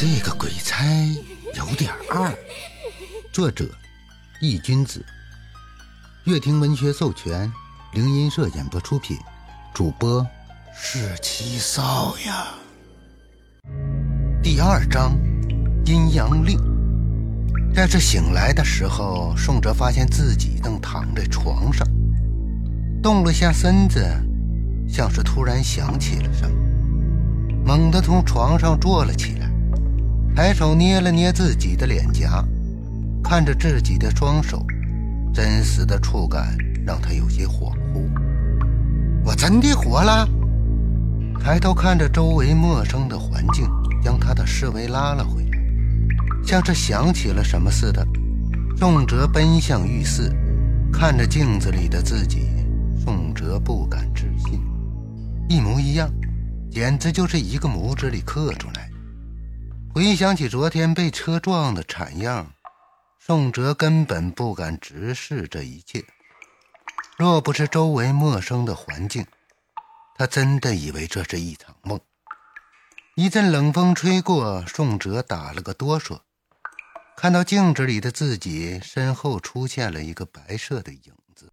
这个鬼差有点二。作者：易君子，乐亭文学授权，灵音社演播出品，主播是七少呀。第二章：阴阳令。在这醒来的时候，宋哲发现自己正躺在床上，动了下身子，像是突然想起了什么，猛地从床上坐了起来，抬手捏了捏自己的脸颊，看着自己的双手，真实的触感让他有些恍惚。我真的活了！抬头看着周围陌生的环境，将他的思维拉了回来。像是想起了什么似的，宋哲奔向浴室，看着镜子里的自己，宋哲不敢置信，一模一样，简直就是一个模子里刻出来。回想起昨天被车撞的惨样，宋哲根本不敢直视这一切。若不是周围陌生的环境，他真的以为这是一场梦。一阵冷风吹过，宋哲打了个哆嗦。看到镜子里的自己，身后出现了一个白色的影子。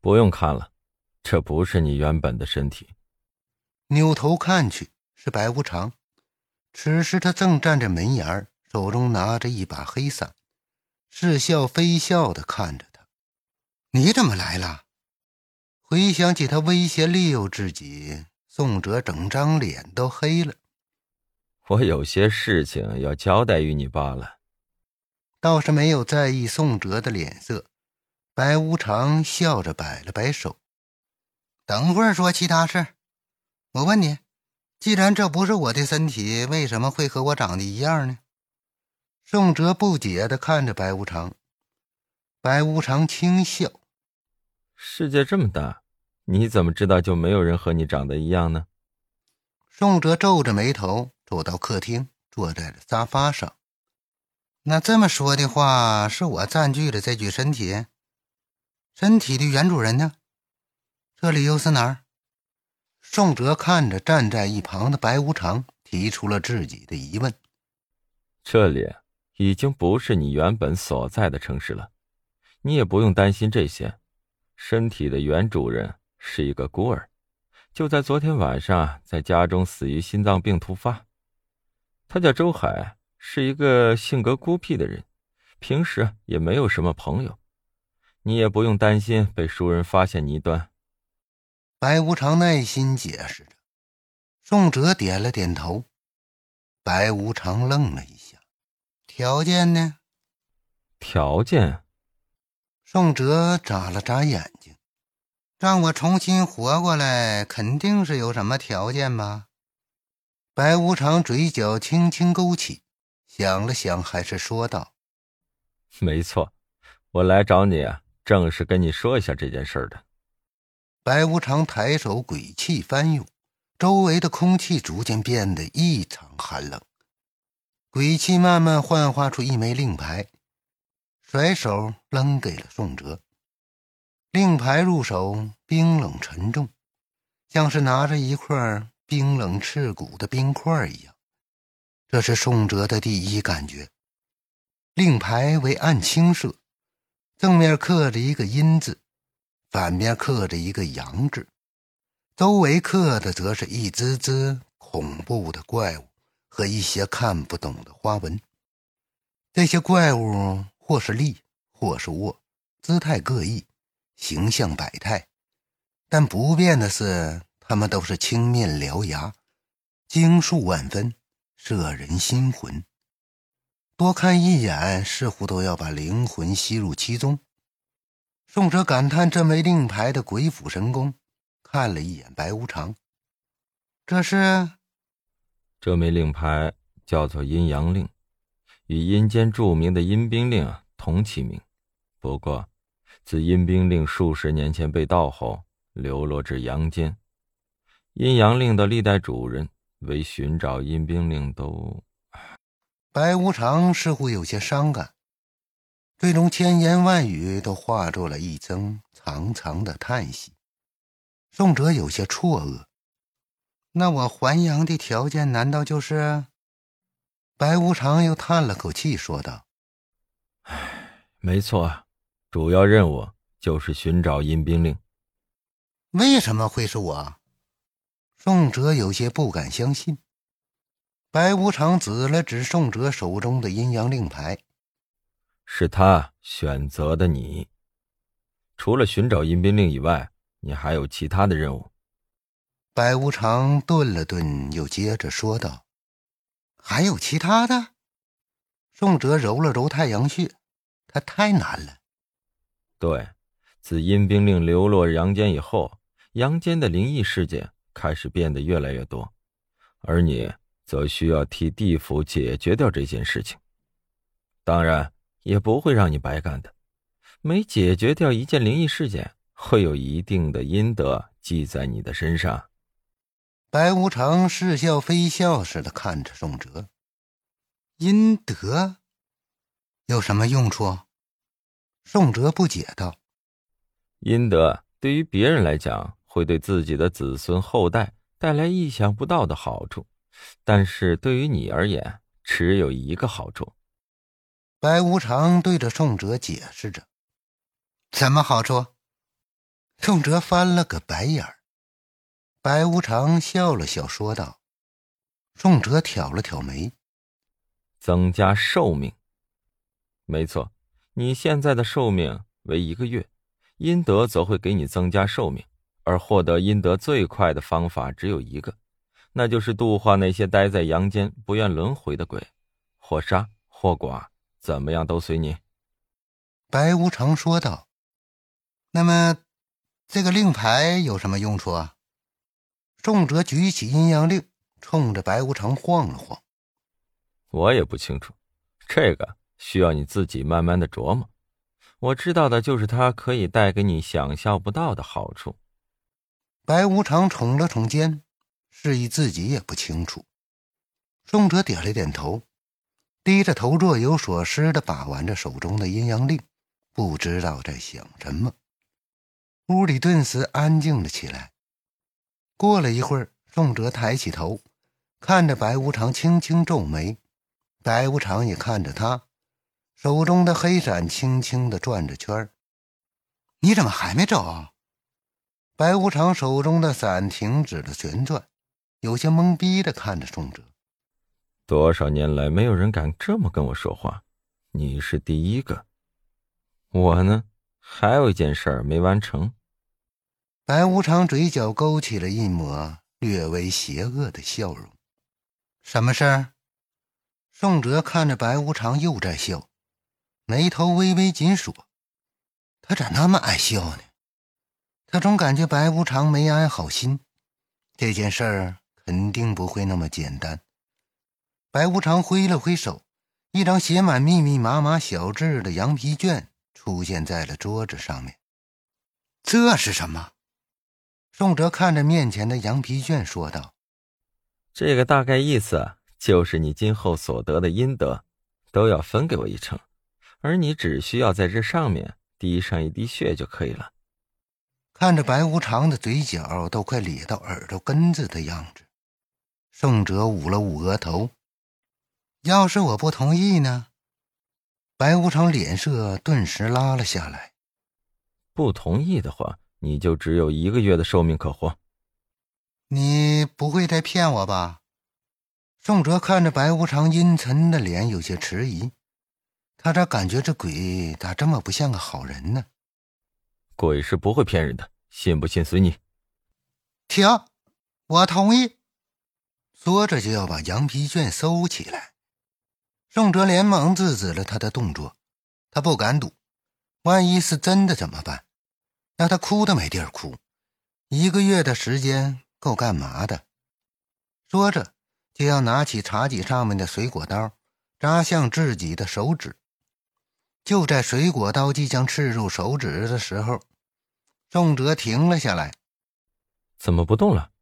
不用看了，这不是你原本的身体。扭头看去，是白无常。此时他正站在门沿手中拿着一把黑伞，似笑非笑的看着他。你怎么来了？回想起他威胁利诱自己，宋哲整张脸都黑了。我有些事情要交代于你罢了。倒是没有在意宋哲的脸色，白无常笑着摆了摆手：“等会儿说其他事。我问你，既然这不是我的身体，为什么会和我长得一样呢？”宋哲不解的看着白无常。白无常轻笑：“世界这么大，你怎么知道就没有人和你长得一样呢？”宋哲皱着眉头走到客厅，坐在了沙发上。那这么说的话，是我占据了这具身体，身体的原主人呢？这里又是哪儿？宋哲看着站在一旁的白无常，提出了自己的疑问。这里已经不是你原本所在的城市了，你也不用担心这些。身体的原主人是一个孤儿，就在昨天晚上在家中死于心脏病突发。他叫周海。是一个性格孤僻的人，平时也没有什么朋友，你也不用担心被熟人发现倪端。白无常耐心解释着，宋哲点了点头。白无常愣了一下，条件呢？条件？宋哲眨了眨眼睛，让我重新活过来，肯定是有什么条件吧？白无常嘴角轻轻勾起。想了想，还是说道：“没错，我来找你啊，正是跟你说一下这件事的。”白无常抬手，鬼气翻涌，周围的空气逐渐变得异常寒冷。鬼气慢慢幻化出一枚令牌，甩手扔给了宋哲。令牌入手，冰冷沉重，像是拿着一块冰冷刺骨的冰块一样。这是宋哲的第一感觉。令牌为暗青色，正面刻着一个阴字，反面刻着一个阳字，周围刻的则是一只只恐怖的怪物和一些看不懂的花纹。这些怪物或是立，或是卧，姿态各异，形象百态，但不变的是，他们都是青面獠牙，精术万分。摄人心魂，多看一眼，似乎都要把灵魂吸入其中。宋哲感叹这枚令牌的鬼斧神工，看了一眼白无常，这是这枚令牌叫做阴阳令，与阴间著名的阴兵令同其名。不过，自阴兵令数十年前被盗后，流落至阳间。阴阳令的历代主人。为寻找阴兵令，都白无常似乎有些伤感，最终千言万语都化作了一声长长的叹息。宋哲有些错愕：“那我还阳的条件难道就是？”白无常又叹了口气，说道：“唉，没错，主要任务就是寻找阴兵令。为什么会是我？”宋哲有些不敢相信。白无常指了指宋哲手中的阴阳令牌：“是他选择的你。除了寻找阴兵令以外，你还有其他的任务。”白无常顿了顿，又接着说道。还有其他的？宋哲揉了揉太阳穴，他太难了。对，自阴兵令流落阳间以后，阳间的灵异事件开始变得越来越多，而你则需要替地府解决掉这件事情。当然，也不会让你白干的。每解决掉一件灵异事件，会有一定的阴德记在你的身上。白无常似笑非笑似的看着宋哲，阴德有什么用处？宋哲不解道：“阴德对于别人来讲，会对自己的子孙后代带来意想不到的好处，但是对于你而言，只有一个好处。”白无常对着宋哲解释着：“什么好处？”宋哲翻了个白眼儿。白无常笑了笑，说道：“宋哲挑了挑眉，增加寿命。没错，你现在的寿命为一个月，阴德则会给你增加寿命。而获得阴德最快的方法只有一个，那就是度化那些待在阳间不愿轮回的鬼，或杀或剐，怎么样都随你。”白无常说道：“那么，这个令牌有什么用处啊？”宋哲举起阴阳令，冲着白无常晃了晃。我也不清楚，这个需要你自己慢慢的琢磨。我知道的就是它可以带给你想象不到的好处。白无常耸了耸肩，示意自己也不清楚。宋哲点了点头，低着头若有所思的把玩着手中的阴阳令，不知道在想什么。屋里顿时安静了起来。过了一会儿，宋哲抬起头，看着白无常，轻轻皱眉。白无常也看着他，手中的黑伞轻轻的转着圈你怎么还没走？白无常手中的伞停止了旋转，有些懵逼的看着宋哲。多少年来，没有人敢这么跟我说话，你是第一个。我呢，还有一件事没完成。白无常嘴角勾起了一抹略微邪恶的笑容。什么事儿？宋哲看着白无常又在笑，眉头微微紧锁。他咋那么爱笑呢？他总感觉白无常没安好心，这件事儿肯定不会那么简单。白无常挥了挥手，一张写满密密麻麻小字的羊皮卷出现在了桌子上面。这是什么？宋哲看着面前的羊皮卷，说道：“这个大概意思就是你今后所得的阴德，都要分给我一成，而你只需要在这上面滴上一滴血就可以了。”看着白无常的嘴角都快咧到耳朵根子的样子，宋哲捂了捂额头：“要是我不同意呢？”白无常脸色顿时拉了下来：“不同意的话。”你就只有一个月的寿命可活。你不会在骗我吧？宋哲看着白无常阴沉的脸，有些迟疑。他咋感觉这鬼咋这么不像个好人呢？鬼是不会骗人的，信不信随你。停！我同意。说着就要把羊皮卷收起来。宋哲连忙制止了他的动作。他不敢赌，万一是真的怎么办？让他哭都没地儿哭，一个月的时间够干嘛的？说着，就要拿起茶几上面的水果刀，扎向自己的手指。就在水果刀即将刺入手指的时候，宋哲停了下来。怎么不动了？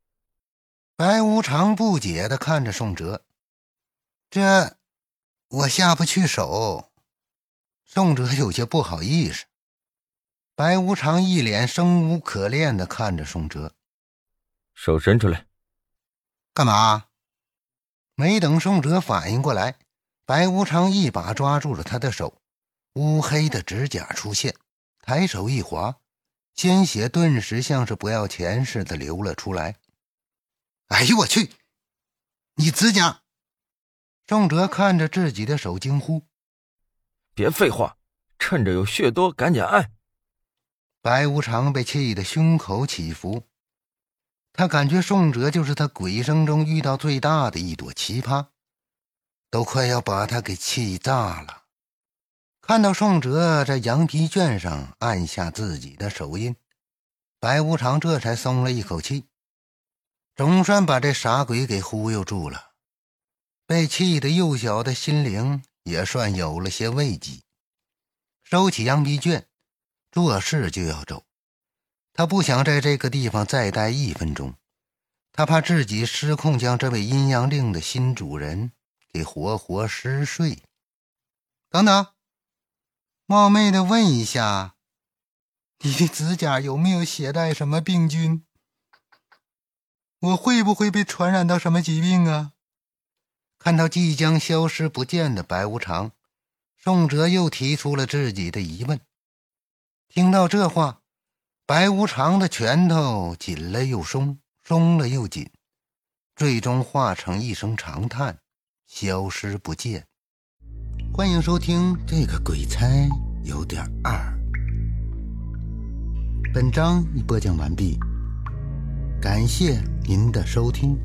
白无常不解的看着宋哲，这我下不去手。宋哲有些不好意思。白无常一脸生无可恋的看着宋哲，手伸出来，干嘛？没等宋哲反应过来，白无常一把抓住了他的手，乌黑的指甲出现，抬手一划，鲜血顿时像是不要钱似的流了出来。哎呦我去！你指甲！宋哲看着自己的手惊呼：“别废话，趁着有血多，赶紧按！”白无常被气得胸口起伏，他感觉宋哲就是他鬼生中遇到最大的一朵奇葩，都快要把他给气炸了。看到宋哲在羊皮卷上按下自己的手印，白无常这才松了一口气，总算把这傻鬼给忽悠住了。被气得幼小的心灵也算有了些慰藉，收起羊皮卷。做事就要走，他不想在这个地方再待一分钟，他怕自己失控，将这位阴阳令的新主人给活活撕碎。等等，冒昧的问一下，你的指甲有没有携带什么病菌？我会不会被传染到什么疾病啊？看到即将消失不见的白无常，宋哲又提出了自己的疑问。听到这话，白无常的拳头紧了又松，松了又紧，最终化成一声长叹，消失不见。欢迎收听这个鬼差有点二。本章已播讲完毕，感谢您的收听。